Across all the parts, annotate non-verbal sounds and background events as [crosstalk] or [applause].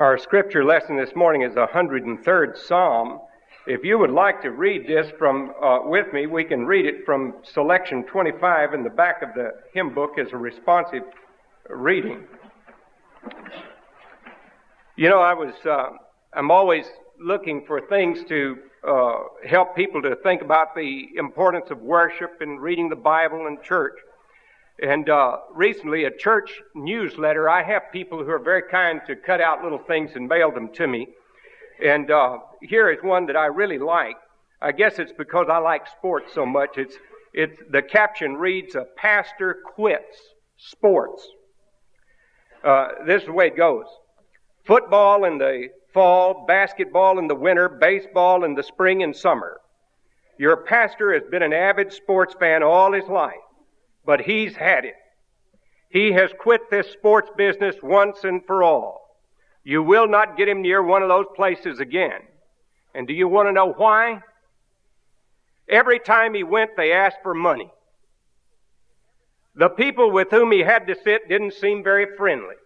Our scripture lesson this morning is the 103rd Psalm. If you would like to read this from uh, with me, we can read it from selection 25 in the back of the hymn book as a responsive reading. You know, I was uh, I'm always looking for things to uh, help people to think about the importance of worship and reading the Bible and church. And uh, recently, a church newsletter, I have people who are very kind to cut out little things and mail them to me. And uh, here is one that I really like. I guess it's because I like sports so much. It's, it's the caption reads, "A pastor quits sports." Uh, this is the way it goes: football in the fall, basketball in the winter, baseball in the spring and summer. Your pastor has been an avid sports fan all his life but he's had it. He has quit this sports business once and for all. You will not get him near one of those places again. And do you want to know why? Every time he went, they asked for money. The people with whom he had to sit didn't seem very friendly.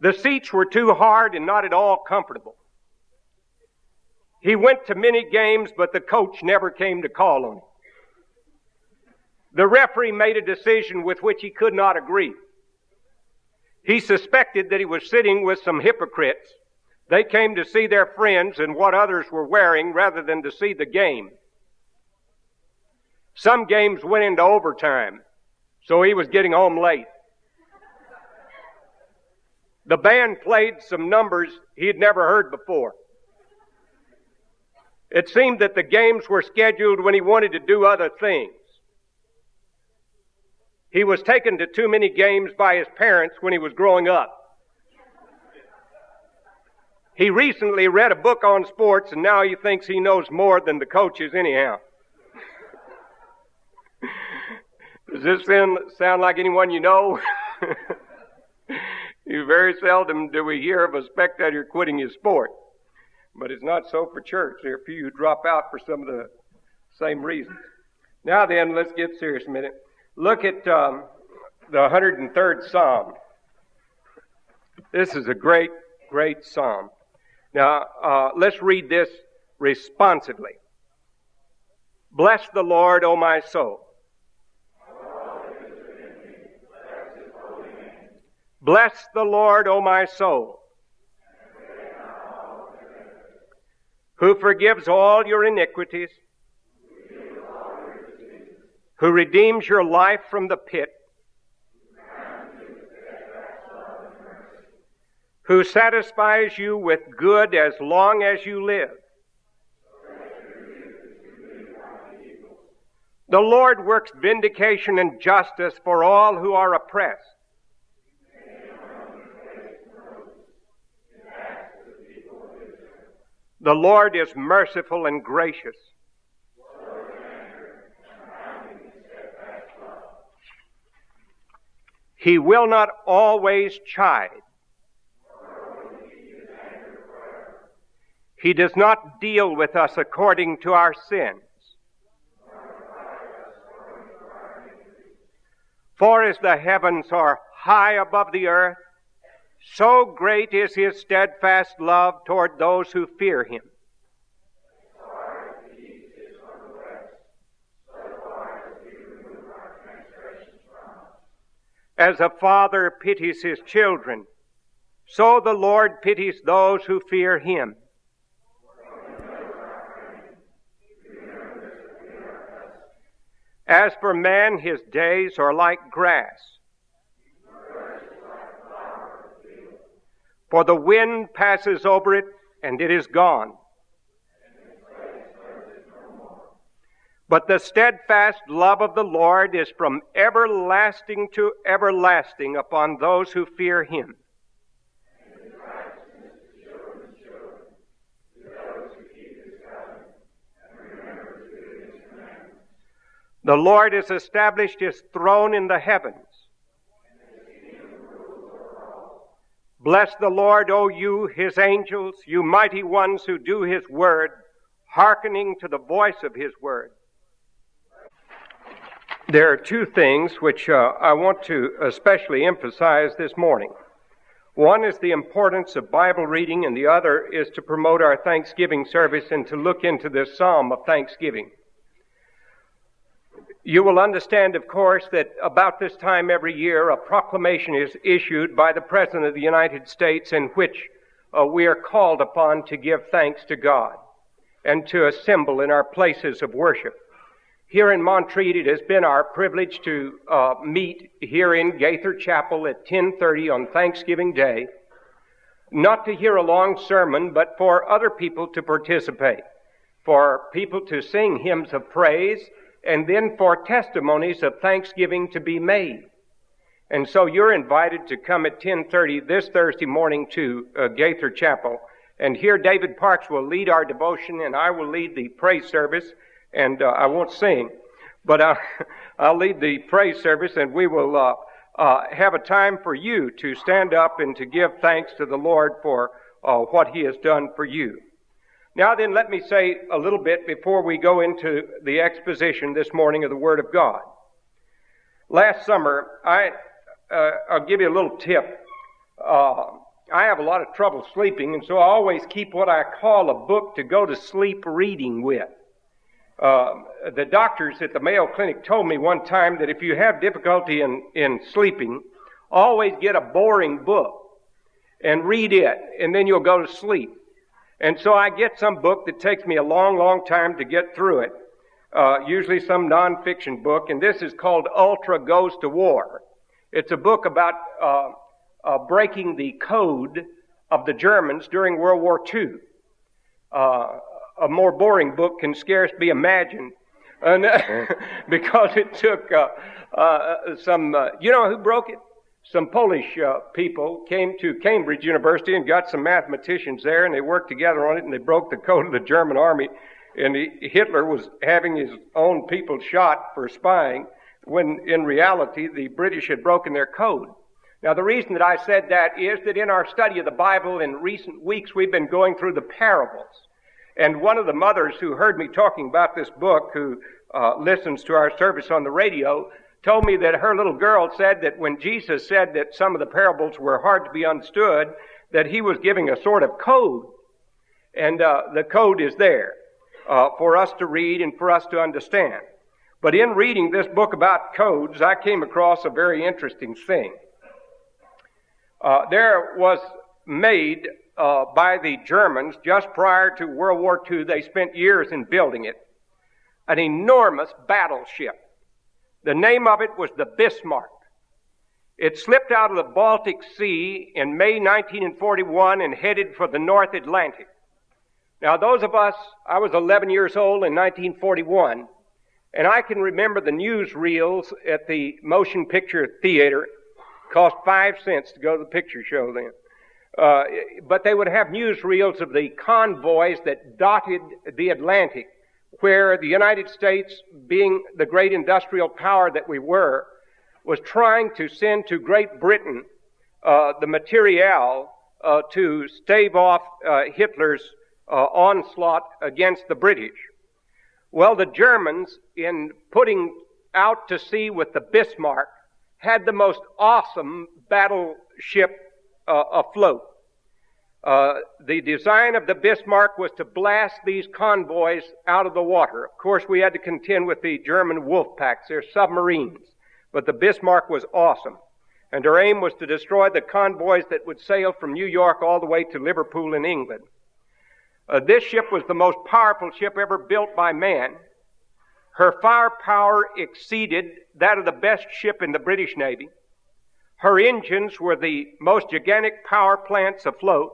The seats were too hard and not at all comfortable. He went to many games, but the coach never came to call on him. The referee made a decision with which he could not agree. He suspected that he was sitting with some hypocrites. They came to see their friends and what others were wearing rather than to see the game. Some games went into overtime, so he was getting home late. The band played some numbers he had never heard before. It seemed that the games were scheduled when he wanted to do other things. He was taken to too many games by his parents when he was growing up. He recently read a book on sports and now he thinks he knows more than the coaches anyhow. [laughs] Does this then sound like anyone you know? [laughs] you very seldom do we hear of a spectator quitting his sport. But it's not so for church. There are a few who drop out for some of the same reasons. Now then, let's get serious a minute. Look at um, the 103rd Psalm. This is a great, great psalm. Now, uh, let's read this responsively. Bless the Lord, O my soul. Bless the Lord, O my soul, who forgives all your iniquities who redeems your life from the pit, who satisfies you with good as long as you live. The Lord works vindication and justice for all who are oppressed. The Lord is merciful and gracious. He will not always chide. He does not deal with us according to our sins. For as the heavens are high above the earth, so great is his steadfast love toward those who fear him. As a father pities his children, so the Lord pities those who fear him. As for man, his days are like grass. For the wind passes over it and it is gone. But the steadfast love of the Lord is from everlasting to everlasting upon those who fear him. The Lord has established his throne in the heavens. Bless the Lord, O you, his angels, you mighty ones who do his word, hearkening to the voice of his word. There are two things which uh, I want to especially emphasize this morning. One is the importance of Bible reading, and the other is to promote our Thanksgiving service and to look into this psalm of thanksgiving. You will understand, of course, that about this time every year a proclamation is issued by the President of the United States in which uh, we are called upon to give thanks to God and to assemble in our places of worship. Here in Montreat, it has been our privilege to uh, meet here in Gaither Chapel at 10:30 on Thanksgiving Day, not to hear a long sermon, but for other people to participate, for people to sing hymns of praise, and then for testimonies of thanksgiving to be made. And so you're invited to come at 10:30 this Thursday morning to uh, Gaither Chapel, and here David Parks will lead our devotion, and I will lead the praise service and uh, I won't sing, but uh, [laughs] I'll lead the praise service, and we will uh, uh, have a time for you to stand up and to give thanks to the Lord for uh, what He has done for you. Now, then, let me say a little bit before we go into the exposition this morning of the Word of God. Last summer, I uh, I'll give you a little tip. I have a lot of trouble sleeping, and so I always keep what I call a book to go to sleep reading with. Uh, the doctors at the Mayo Clinic told me one time that if you have difficulty in, in sleeping, always get a boring book and read it, and then you'll go to sleep. And so I get some book that takes me a long, long time to get through it, uh, usually some nonfiction book, and this is called Ultra Goes to War. It's a book about uh, uh breaking the code of the Germans during World War II. Uh, a more boring book can scarce be imagined. And, [laughs] because it took uh, uh, some, uh, you know who broke it? Some Polish uh, people came to Cambridge University and got some mathematicians there, and they worked together on it, and they broke the code of the German army. And he, Hitler was having his own people shot for spying, when in reality the British had broken their code. Now, the reason that I said that is that in our study of the Bible in recent weeks, we've been going through the parables. And one of the mothers who heard me talking about this book, who uh, listens to our service on the radio, told me that her little girl said that when Jesus said that some of the parables were hard to be understood, that he was giving a sort of code. And uh, the code is there uh, for us to read and for us to understand. But in reading this book about codes, I came across a very interesting thing. Uh, there was made uh, by the Germans just prior to World War II. They spent years in building it. An enormous battleship. The name of it was the Bismarck. It slipped out of the Baltic Sea in May 1941 and headed for the North Atlantic. Now, those of us, I was 11 years old in 1941, and I can remember the newsreels at the motion picture theater. Cost five cents to go to the picture show then. Uh, but they would have newsreels of the convoys that dotted the Atlantic, where the United States, being the great industrial power that we were, was trying to send to Great Britain uh, the material uh, to stave off uh, Hitler's uh, onslaught against the British. Well, the Germans, in putting out to sea with the Bismarck, had the most awesome battleship uh, afloat. Uh, the design of the Bismarck was to blast these convoys out of the water. Of course, we had to contend with the German wolf packs, their submarines. But the Bismarck was awesome. And her aim was to destroy the convoys that would sail from New York all the way to Liverpool in England. Uh, this ship was the most powerful ship ever built by man. Her firepower exceeded that of the best ship in the British Navy. Her engines were the most gigantic power plants afloat.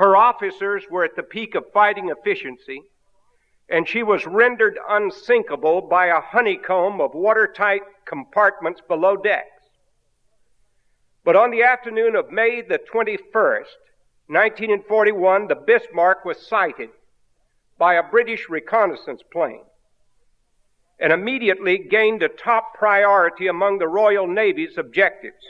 Her officers were at the peak of fighting efficiency, and she was rendered unsinkable by a honeycomb of watertight compartments below decks. But on the afternoon of May the 21st, 1941, the Bismarck was sighted by a British reconnaissance plane and immediately gained a top priority among the Royal Navy's objectives.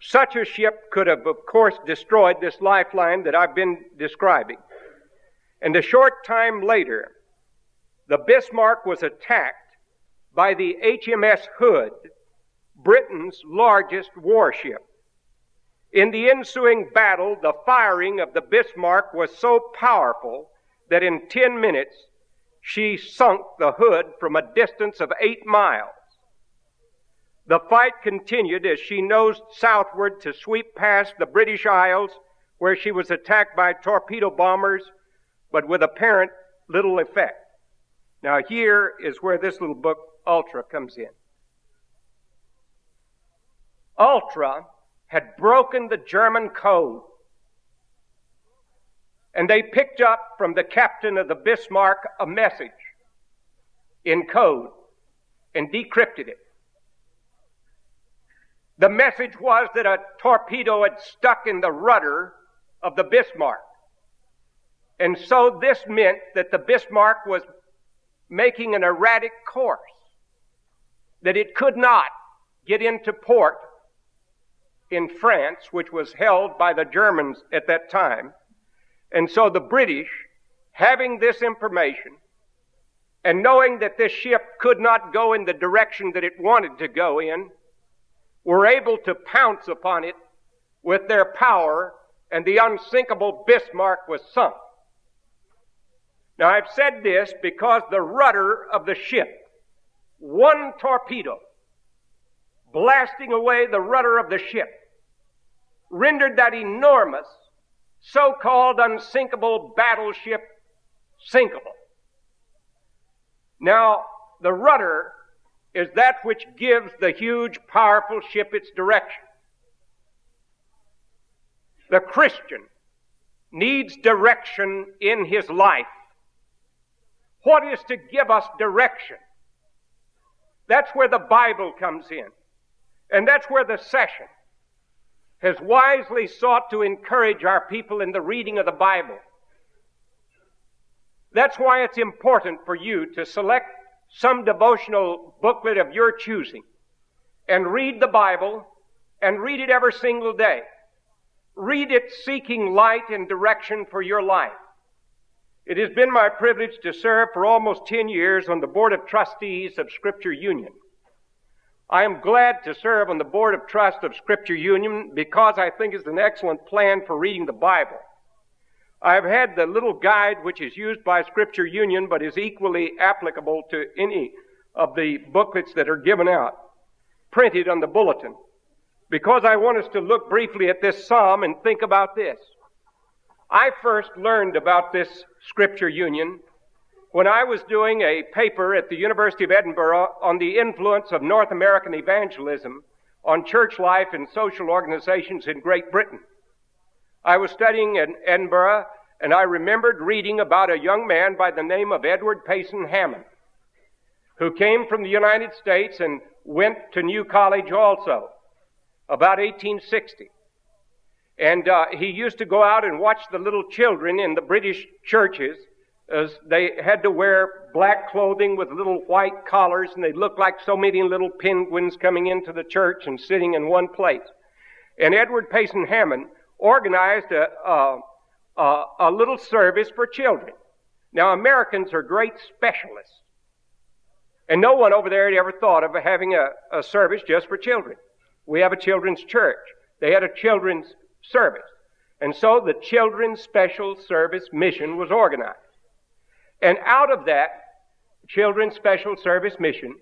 Such a ship could have, of course, destroyed this lifeline that I've been describing. And a short time later, the Bismarck was attacked by the HMS Hood, Britain's largest warship. In the ensuing battle, the firing of the Bismarck was so powerful that in 10 minutes she sunk the hood from a distance of eight miles. The fight continued as she nosed southward to sweep past the British Isles where she was attacked by torpedo bombers, but with apparent little effect. Now here is where this little book, Ultra, comes in. Ultra had broken the German code. And they picked up from the captain of the Bismarck a message in code and decrypted it. The message was that a torpedo had stuck in the rudder of the Bismarck. And so this meant that the Bismarck was making an erratic course, that it could not get into port in France, which was held by the Germans at that time. And so the British, having this information, and knowing that this ship could not go in the direction that it wanted to go in, were able to pounce upon it with their power, and the unsinkable Bismarck was sunk. Now I've said this because the rudder of the ship, one torpedo, blasting away the rudder of the ship, rendered that enormous, so-called unsinkable battleship sinkable. Now, the rudder is that which gives the huge, powerful ship its direction. The Christian needs direction in his life. What is to give us direction? That's where the Bible comes in. And that's where the session has wisely sought to encourage our people in the reading of the Bible. That's why it's important for you to select some devotional booklet of your choosing and read the Bible and read it every single day. Read it seeking light and direction for your life. It has been my privilege to serve for almost 10 years on the Board of Trustees of Scripture Union. I am glad to serve on the Board of Trust of Scripture Union because I think it's an excellent plan for reading the Bible. I've had the little guide which is used by Scripture Union but is equally applicable to any of the booklets that are given out, printed on the bulletin, because I want us to look briefly at this psalm and think about this. I first learned about this Scripture Union when I was doing a paper at the University of Edinburgh on the influence of North American evangelism on church life and social organizations in Great Britain. I was studying in Edinburgh and I remembered reading about a young man by the name of Edward Payson Hammond, who came from the United States and went to New College also, about 1860. And uh, he used to go out and watch the little children in the British churches as they had to wear black clothing with little white collars and they looked like so many little penguins coming into the church and sitting in one place. And Edward Payson Hammond organized a, a, a, a little service for children. Now, Americans are great specialists. And no one over there had ever thought of having a, a service just for children. We have a children's church. They had a children's service. And so the Children's Special Service Mission was organized. And out of that Children's Special Service Mission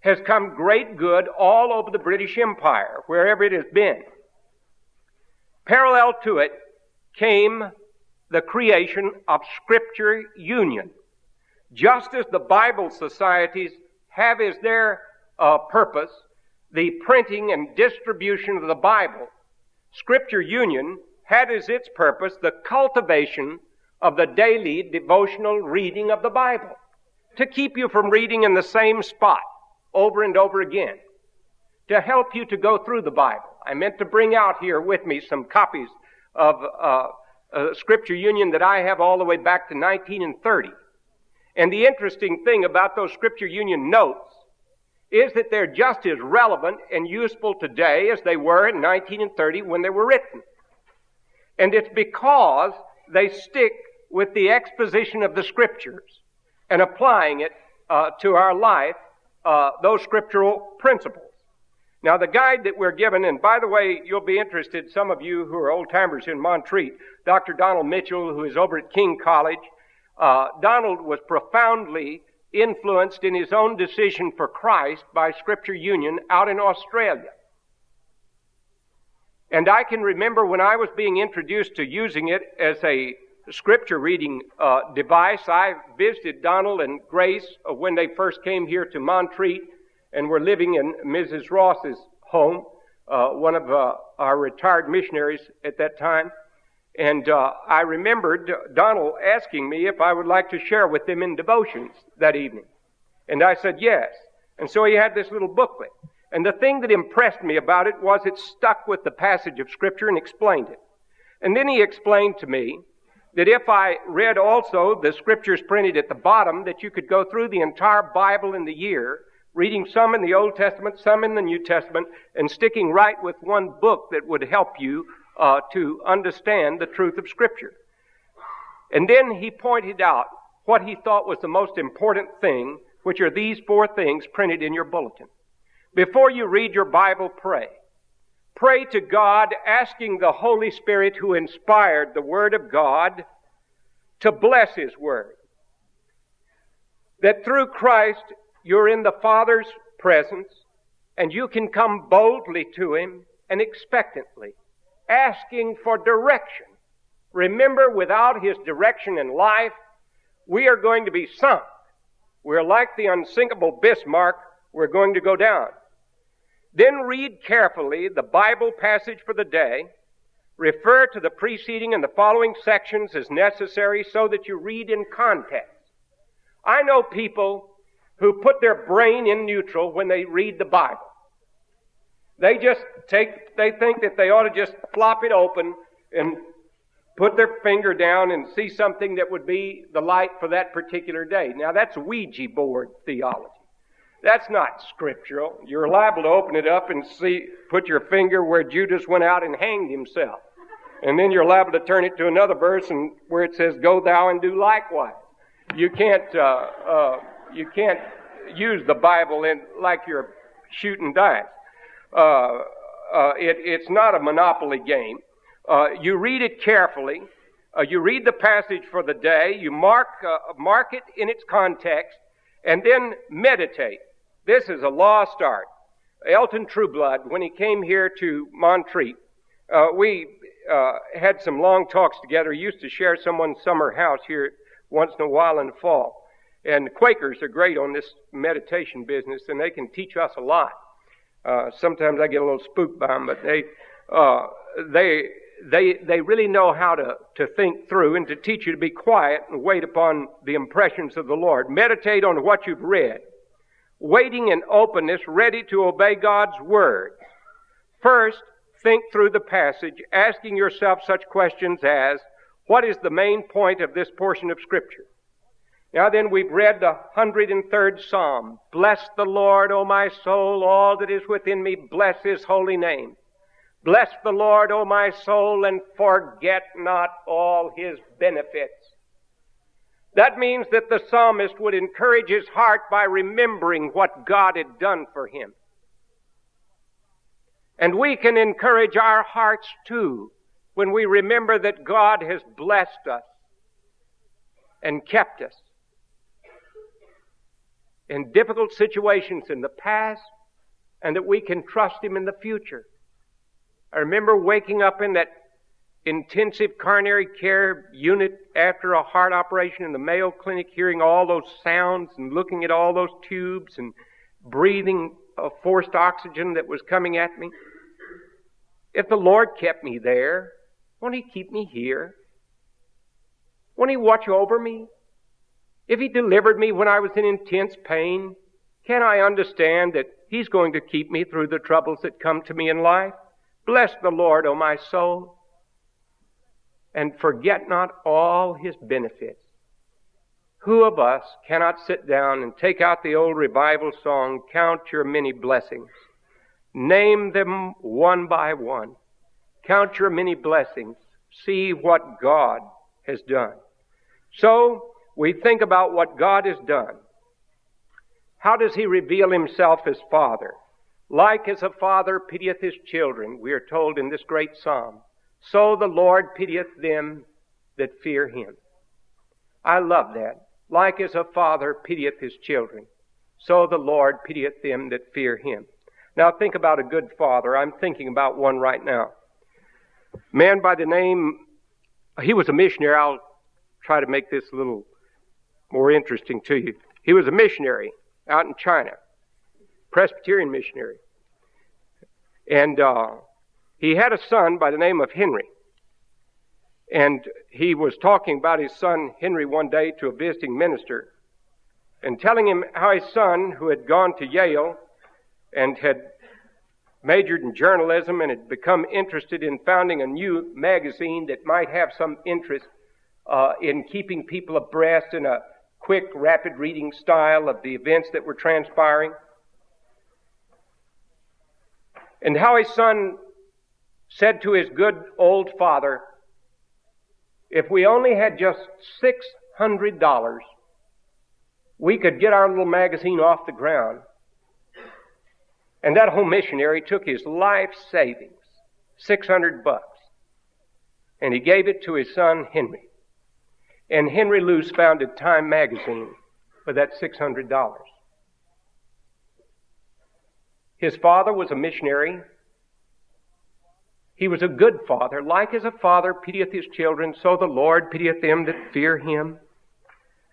has come great good all over the British Empire, wherever it has been. Parallel to it came the creation of Scripture Union. Just as the Bible societies have as their uh, purpose the printing and distribution of the Bible, Scripture Union had as its purpose the cultivation of the daily devotional reading of the Bible to keep you from reading in the same spot over and over again, to help you to go through the Bible. I meant to bring out here with me some copies of uh, Scripture Union that I have all the way back to 1930. And the interesting thing about those Scripture Union notes is that they're just as relevant and useful today as they were in 1930 when they were written. And it's because they stick with the exposition of the Scriptures and applying it uh, to our life, uh, those scriptural principles. Now, the guide that we're given, and by the way, you'll be interested, some of you who are old timers in Montreat, Dr. Donald Mitchell, who is over at King College, uh, Donald was profoundly influenced in his own decision for Christ by Scripture Union out in Australia. And I can remember when I was being introduced to using it as a scripture reading uh, device, I visited Donald and Grace uh, when they first came here to Montreat and we were living in Mrs. Ross's home, uh, one of uh, our retired missionaries at that time. And uh, I remembered Donald asking me if I would like to share with them in devotions that evening. And I said yes. And so he had this little booklet. And the thing that impressed me about it was it stuck with the passage of Scripture and explained it. And then he explained to me that if I read also the Scriptures printed at the bottom, that you could go through the entire Bible in the year reading some in the Old Testament, some in the New Testament, and sticking right with one book that would help you uh, to understand the truth of Scripture. And then he pointed out what he thought was the most important thing, which are these four things printed in your bulletin. Before you read your Bible, pray. Pray to God, asking the Holy Spirit who inspired the Word of God to bless His Word. That through Christ you're in the Father's presence and you can come boldly to Him and expectantly, asking for direction. Remember, without His direction in life, we are going to be sunk. We're like the unsinkable Bismarck, we're going to go down. Then read carefully the Bible passage for the day. Refer to the preceding and the following sections as necessary so that you read in context. I know people who put their brain in neutral when they read the Bible. They just take, they think that they ought to just flop it open and put their finger down and see something that would be the light for that particular day. Now that's Ouija board theology. That's not scriptural. You're liable to open it up and see, put your finger where Judas went out and hanged himself. And then you're liable to turn it to another verse and where it says, go thou and do likewise. You can't, uh, uh, you can't use the Bible in like you're shooting dice. Uh, uh, it, it's not a monopoly game. Uh, you read it carefully. Uh, you read the passage for the day. You mark uh, mark it in its context, and then meditate. This is a lost art. Elton Trueblood, when he came here to Montreat, uh, we had some long talks together. He used to share someone's summer house here once in a while in the fall. And Quakers are great on this meditation business, and they can teach us a lot. Uh, sometimes I get a little spooked by them, but they uh, they they they really know how to to think through and to teach you to be quiet and wait upon the impressions of the Lord. Meditate on what you've read, waiting in openness, ready to obey God's word. First, think through the passage, asking yourself such questions as, "What is the main point of this portion of Scripture?" Now then, we've read the 103rd Psalm. Bless the Lord, O my soul, all that is within me, bless his holy name. Bless the Lord, O my soul, and forget not all his benefits. That means that the psalmist would encourage his heart by remembering what God had done for him. And we can encourage our hearts too when we remember that God has blessed us and kept us in difficult situations in the past and that we can trust Him in the future. I remember waking up in that intensive coronary care unit after a heart operation in the Mayo Clinic, hearing all those sounds and looking at all those tubes and breathing a forced oxygen that was coming at me. If the Lord kept me there, won't He keep me here? Won't He watch over me? If He delivered me when I was in intense pain, can I understand that He's going to keep me through the troubles that come to me in life? Bless the Lord, O my soul, and forget not all His benefits. Who of us cannot sit down and take out the old revival song, Count Your Many Blessings? Name them one by one. Count your many blessings. See what God has done. So, we think about what God has done. How does He reveal Himself as Father? Like as a father pitieth his children, we are told in this great psalm, so the Lord pitieth them that fear him. I love that. Like as a father pitieth his children, so the Lord pitieth them that fear him. Now think about a good father. I'm thinking about one right now. Man by the name, he was a missionary. I'll try to make this a little more interesting to you. He was a missionary out in China, Presbyterian missionary. And uh, he had a son by the name of Henry. And he was talking about his son Henry one day to a visiting minister and telling him how his son, who had gone to Yale and had majored in journalism and had become interested in founding a new magazine that might have some interest uh, in keeping people abreast in a quick, rapid reading style of the events that were transpiring. And how his son said to his good old father, if we only had just $600, we could get our little magazine off the ground. And that home missionary took his life savings, 600 bucks, and he gave it to his son Henry. And Henry Luce founded Time magazine for that $600. His father was a missionary he was a good father. Like as a father pitieth his children, so the Lord pitieth them that fear him.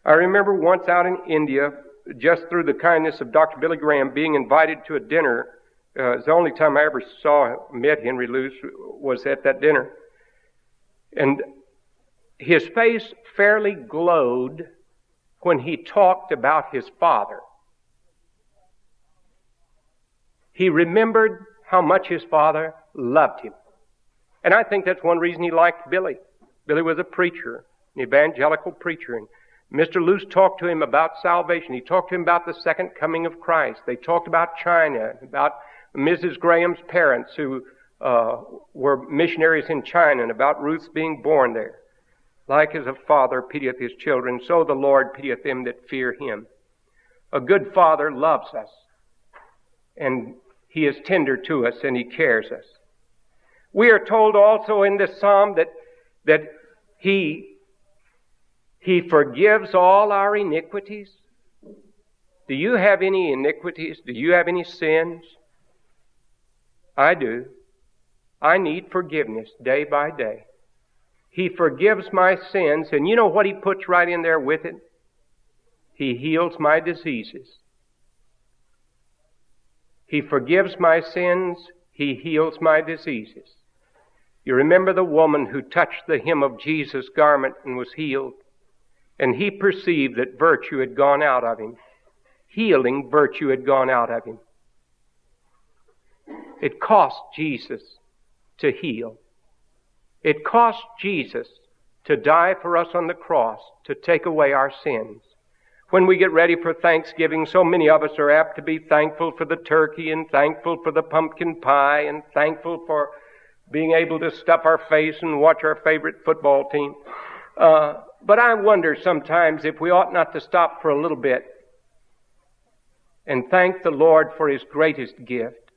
I remember once out in India, just through the kindness of Dr. Billy Graham, being invited to a dinner. Uh, the only time I ever saw, met Henry Luce was at that dinner. And his face fairly glowed when he talked about his father. He remembered how much his father loved him. And I think that's one reason he liked Billy. Billy was a preacher, an evangelical preacher. And Mr. Luce talked to him about salvation. He talked to him about the second coming of Christ. They talked about China, about Mrs. Graham's parents who uh, were missionaries in China, and about Ruth's being born there. Like as a father pitieth his children, so the Lord pitieth them that fear him. A good father loves us, and he is tender to us, and he cares us. We are told also in this psalm that, that He, He forgives all our iniquities. Do you have any iniquities? Do you have any sins? I do. I need forgiveness day by day. He forgives my sins, and you know what He puts right in there with it? He heals my diseases. He forgives my sins. He heals my diseases. You remember the woman who touched the hem of Jesus' garment and was healed. And he perceived that virtue had gone out of him. Healing virtue had gone out of him. It cost Jesus to heal. It cost Jesus to die for us on the cross to take away our sins. When we get ready for Thanksgiving, so many of us are apt to be thankful for the turkey and thankful for the pumpkin pie and thankful for being able to stuff our face and watch our favorite football team. Uh, but I wonder sometimes if we ought not to stop for a little bit and thank the Lord for His greatest gift,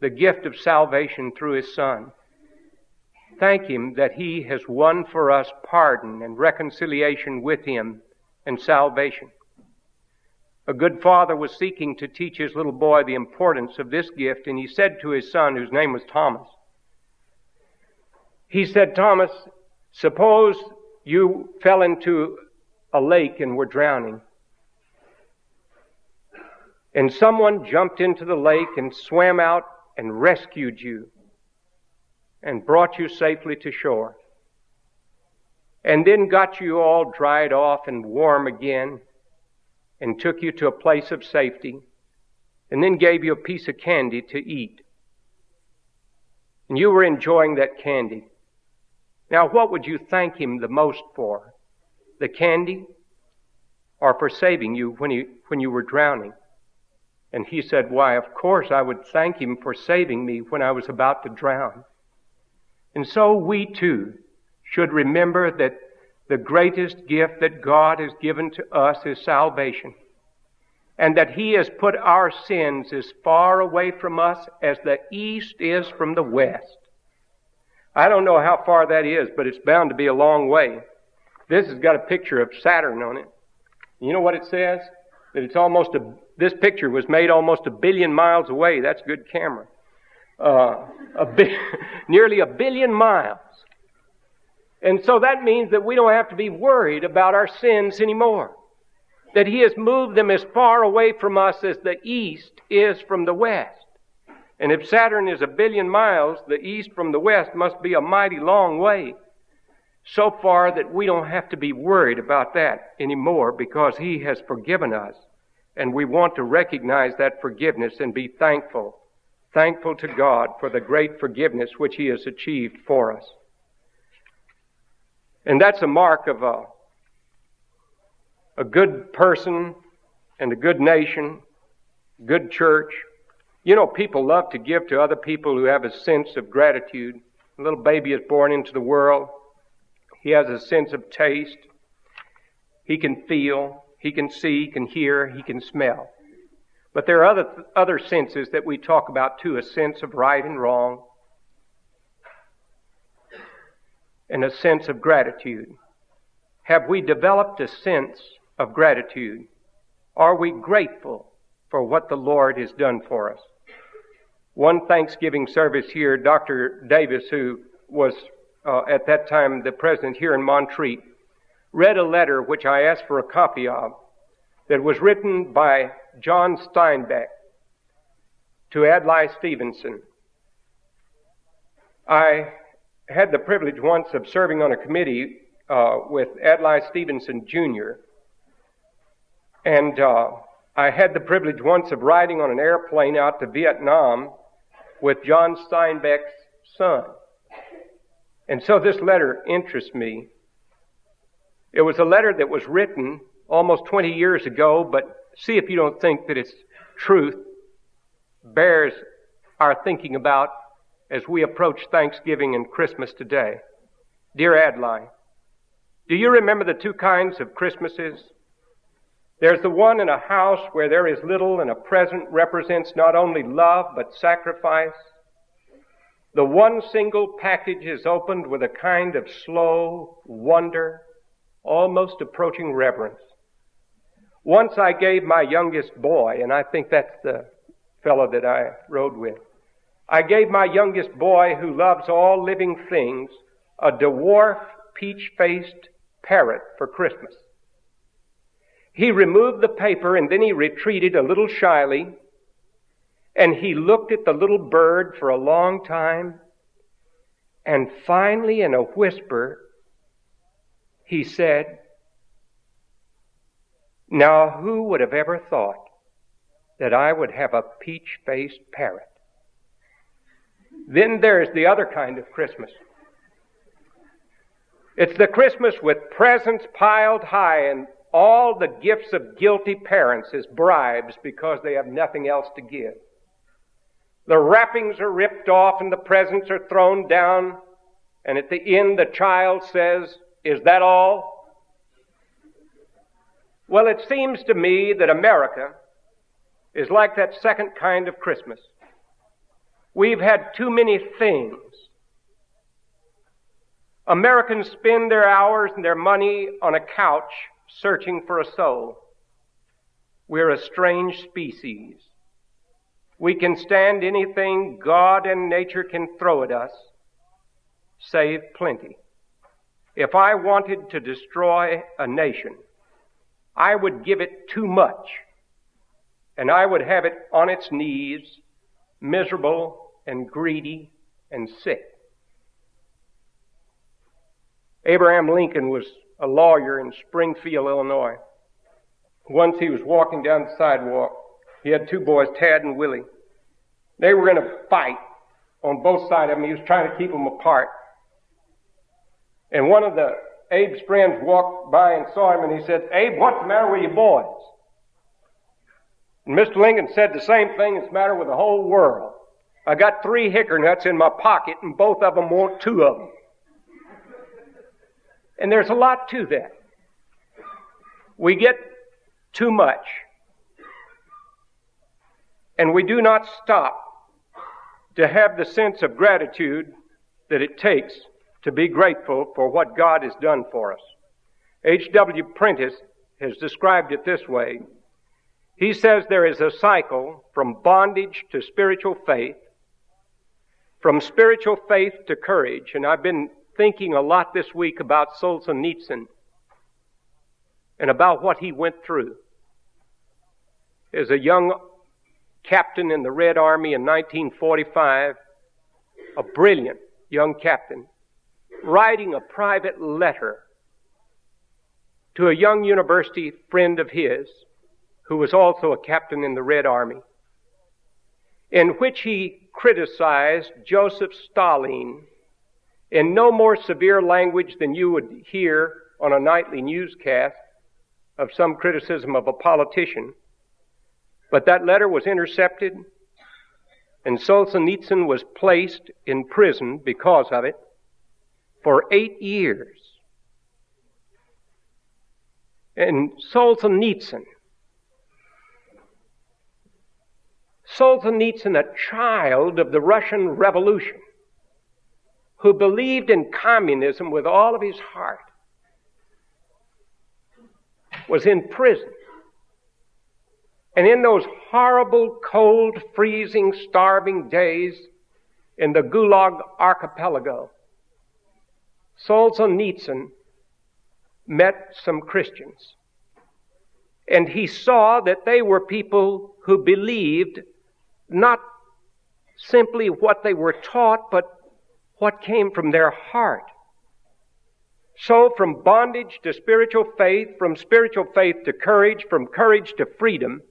the gift of salvation through His Son. Thank Him that He has won for us pardon and reconciliation with Him and salvation. A good father was seeking to teach his little boy the importance of this gift, and he said to his son, whose name was Thomas, he said, Thomas, suppose you fell into a lake and were drowning. And someone jumped into the lake and swam out and rescued you and brought you safely to shore. And then got you all dried off and warm again and took you to a place of safety and then gave you a piece of candy to eat. And you were enjoying that candy. Now, what would you thank him the most for? The candy or for saving you when you, when you were drowning? And he said, Why, of course I would thank him for saving me when I was about to drown. And so we too should remember that the greatest gift that God has given to us is salvation. and that He has put our sins as far away from us as the east is from the west. I don't know how far that is, but it's bound to be a long way. This has got a picture of Saturn on it. You know what it says? That it's almost a, this picture was made almost a billion miles away. That's good camera. Uh, a bi- [laughs] nearly a billion miles. And so that means that we don't have to be worried about our sins anymore. That He has moved them as far away from us as the east is from the west. And if Saturn is a billion miles, the east from the west must be a mighty long way. So far that we don't have to be worried about that anymore because He has forgiven us. And we want to recognize that forgiveness and be thankful. Thankful to God for the great forgiveness which He has achieved for us. And that's a mark of a, a good person and a good nation, good church. You know, people love to give to other people who have a sense of gratitude. A little baby is born into the world. He has a sense of taste. He can feel. He can see. He can hear. He can smell. But there are other, other senses that we talk about too a sense of right and wrong, and a sense of gratitude. Have we developed a sense of gratitude? Are we grateful for what the Lord has done for us? One Thanksgiving service here, Dr. Davis, who was uh, at that time the president here in Montreat, read a letter which I asked for a copy of that was written by John Steinbeck to Adlai Stevenson. I had the privilege once of serving on a committee uh, with Adlai Stevenson Jr. And uh, I had the privilege once of riding on an airplane out to Vietnam with John Steinbeck's son. And so this letter interests me. It was a letter that was written almost 20 years ago, but see if you don't think that its truth bears our thinking about as we approach Thanksgiving and Christmas today. Dear Adlai, do you remember the two kinds of Christmases? There's the one in a house where there is little and a present represents not only love but sacrifice. The one single package is opened with a kind of slow wonder, almost approaching reverence. Once I gave my youngest boy, and I think that's the fellow that I rode with, I gave my youngest boy, who loves all living things, a dwarf peach faced parrot for Christmas. He removed the paper and then he retreated a little shyly and he looked at the little bird for a long time and finally in a whisper he said, Now who would have ever thought that I would have a peach faced parrot? Then there's the other kind of Christmas. It's the Christmas with presents piled high and all the gifts of guilty parents as bribes because they have nothing else to give. The wrappings are ripped off and the presents are thrown down, and at the end the child says, Is that all? Well, it seems to me that America is like that second kind of Christmas. We've had too many things. Americans spend their hours and their money on a couch searching for a soul. We're a strange species. We can stand anything God and nature can throw at us, save plenty. If I wanted to destroy a nation, I would give it too much, and I would have it on its knees, miserable and greedy and sick. Abraham Lincoln was a lawyer in Springfield, Illinois. Once he was walking down the sidewalk. He had two boys, Tad and Willie. They were going to fight on both sides of him. He was trying to keep them apart. And one of the Abe's friends walked by and saw him and he said, Abe, what's the matter with you boys? And Mr. Lincoln said the same thing that's the matter with the whole world. I got three hickory nuts in my pocket and both of them want two of them. And there's a lot to that. We get too much And we do not stop to have the sense of gratitude that it takes to be grateful for what God has done for us. H.W. Prentice has described it this way. He says there is a cycle from bondage to spiritual faith, from spiritual faith to courage, and I've been thinking a lot this week about Solzhenitsyn and about what he went through. As a young captain in the Red Army in 1945, a brilliant young captain, writing a private letter to a young university friend of his who was also a captain in the Red Army, in which he criticized Joseph Stalin in no more severe language than you would hear on a nightly newscast of some criticism of a politician. But that letter was intercepted, and Solzhenitsyn was placed in prison because of it for eight years. And Solzhenitsyn, Solzhenitsyn, a child of the Russian Revolution, who believed in communism with all of his heart, was in prison. And in those horrible, cold, freezing, starving days in the Gulag archipelago, Solzhenitsyn met some Christians. And he saw that they were people who believed not simply what they were taught, but what came from their heart. So, from bondage to spiritual faith, from spiritual faith to courage, from courage to freedom,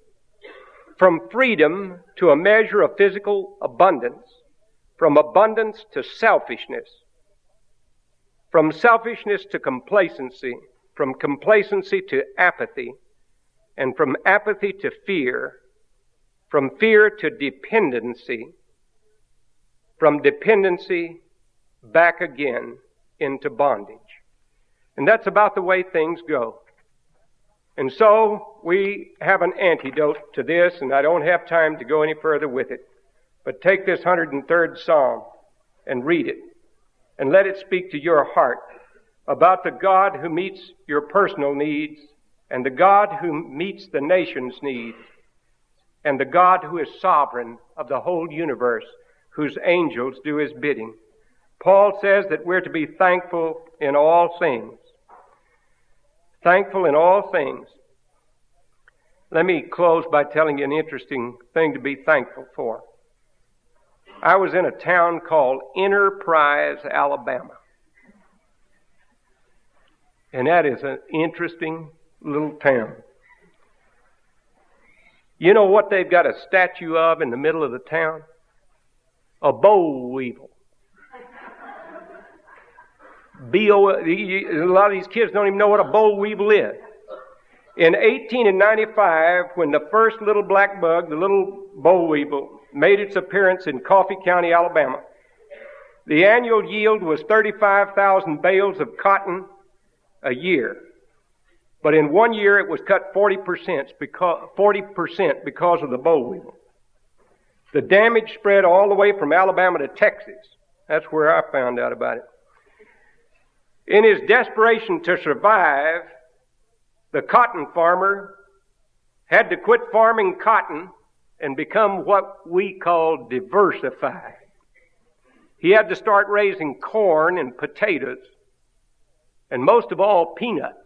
from freedom to a measure of physical abundance, from abundance to selfishness, from selfishness to complacency, from complacency to apathy, and from apathy to fear, from fear to dependency, from dependency back again into bondage. And that's about the way things go. And so we have an antidote to this, and I don't have time to go any further with it. But take this 103rd Psalm and read it, and let it speak to your heart about the God who meets your personal needs, and the God who meets the nation's needs, and the God who is sovereign of the whole universe, whose angels do his bidding. Paul says that we're to be thankful in all things. Thankful in all things. Let me close by telling you an interesting thing to be thankful for. I was in a town called Enterprise, Alabama. And that is an interesting little town. You know what they've got a statue of in the middle of the town? A boll weevil. B-O, a lot of these kids don't even know what a boll weevil is. In 1895, when the first little black bug, the little boll weevil, made its appearance in Coffee County, Alabama, the annual yield was 35,000 bales of cotton a year. But in one year it was cut 40% because, 40% because of the boll weevil. The damage spread all the way from Alabama to Texas. That's where I found out about it. In his desperation to survive, the cotton farmer had to quit farming cotton and become what we call diversified. He had to start raising corn and potatoes, and most of all, peanuts.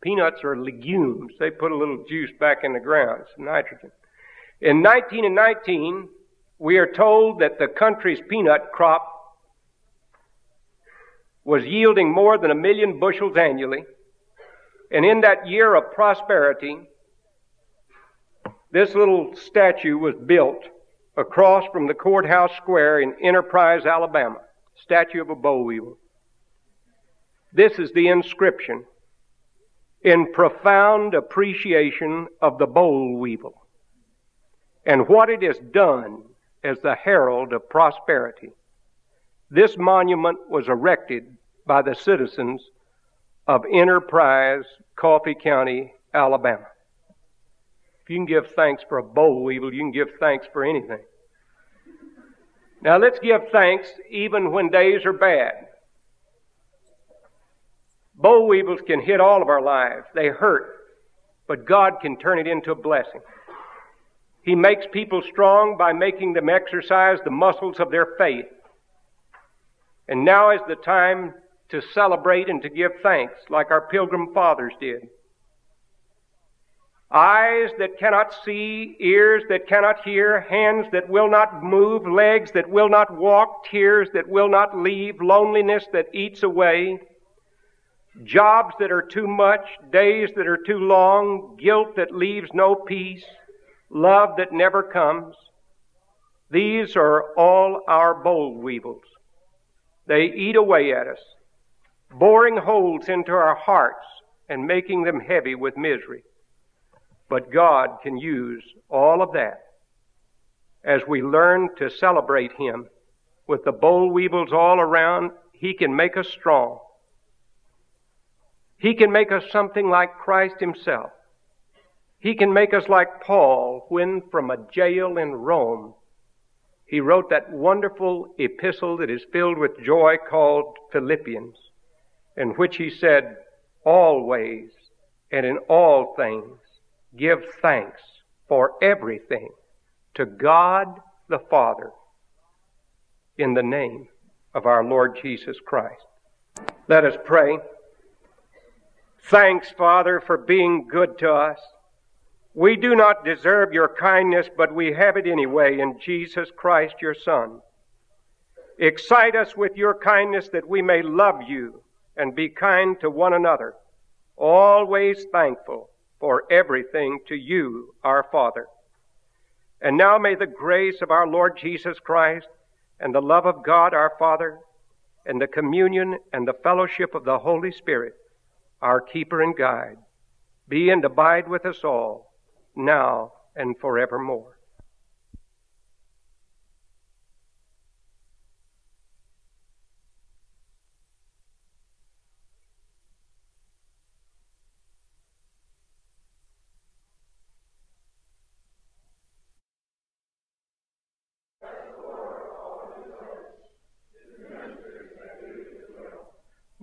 Peanuts are legumes. They put a little juice back in the ground, some nitrogen. In 1919, we are told that the country's peanut crop was yielding more than a million bushels annually. And in that year of prosperity, this little statue was built across from the courthouse square in Enterprise, Alabama. Statue of a boll weevil. This is the inscription in profound appreciation of the boll weevil and what it has done as the herald of prosperity. This monument was erected by the citizens of Enterprise, Coffee County, Alabama. If you can give thanks for a boll weevil, you can give thanks for anything. Now let's give thanks even when days are bad. Boll weevils can hit all of our lives. They hurt. But God can turn it into a blessing. He makes people strong by making them exercise the muscles of their faith. And now is the time to celebrate and to give thanks like our pilgrim fathers did. Eyes that cannot see, ears that cannot hear, hands that will not move, legs that will not walk, tears that will not leave, loneliness that eats away, jobs that are too much, days that are too long, guilt that leaves no peace, love that never comes. These are all our boll weevils. They eat away at us, boring holes into our hearts and making them heavy with misery. But God can use all of that as we learn to celebrate Him with the boll weevils all around. He can make us strong. He can make us something like Christ Himself. He can make us like Paul when from a jail in Rome he wrote that wonderful epistle that is filled with joy called Philippians, in which he said, Always and in all things give thanks for everything to God the Father in the name of our Lord Jesus Christ. Let us pray. Thanks, Father, for being good to us. We do not deserve your kindness, but we have it anyway in Jesus Christ, your Son. Excite us with your kindness that we may love you and be kind to one another, always thankful for everything to you, our Father. And now may the grace of our Lord Jesus Christ and the love of God our Father and the communion and the fellowship of the Holy Spirit our keeper and guide, be and abide with us all, now and forevermore.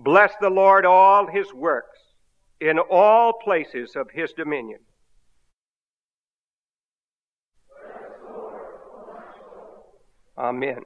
Bless the Lord, all his works, in all places of his dominion. Amen.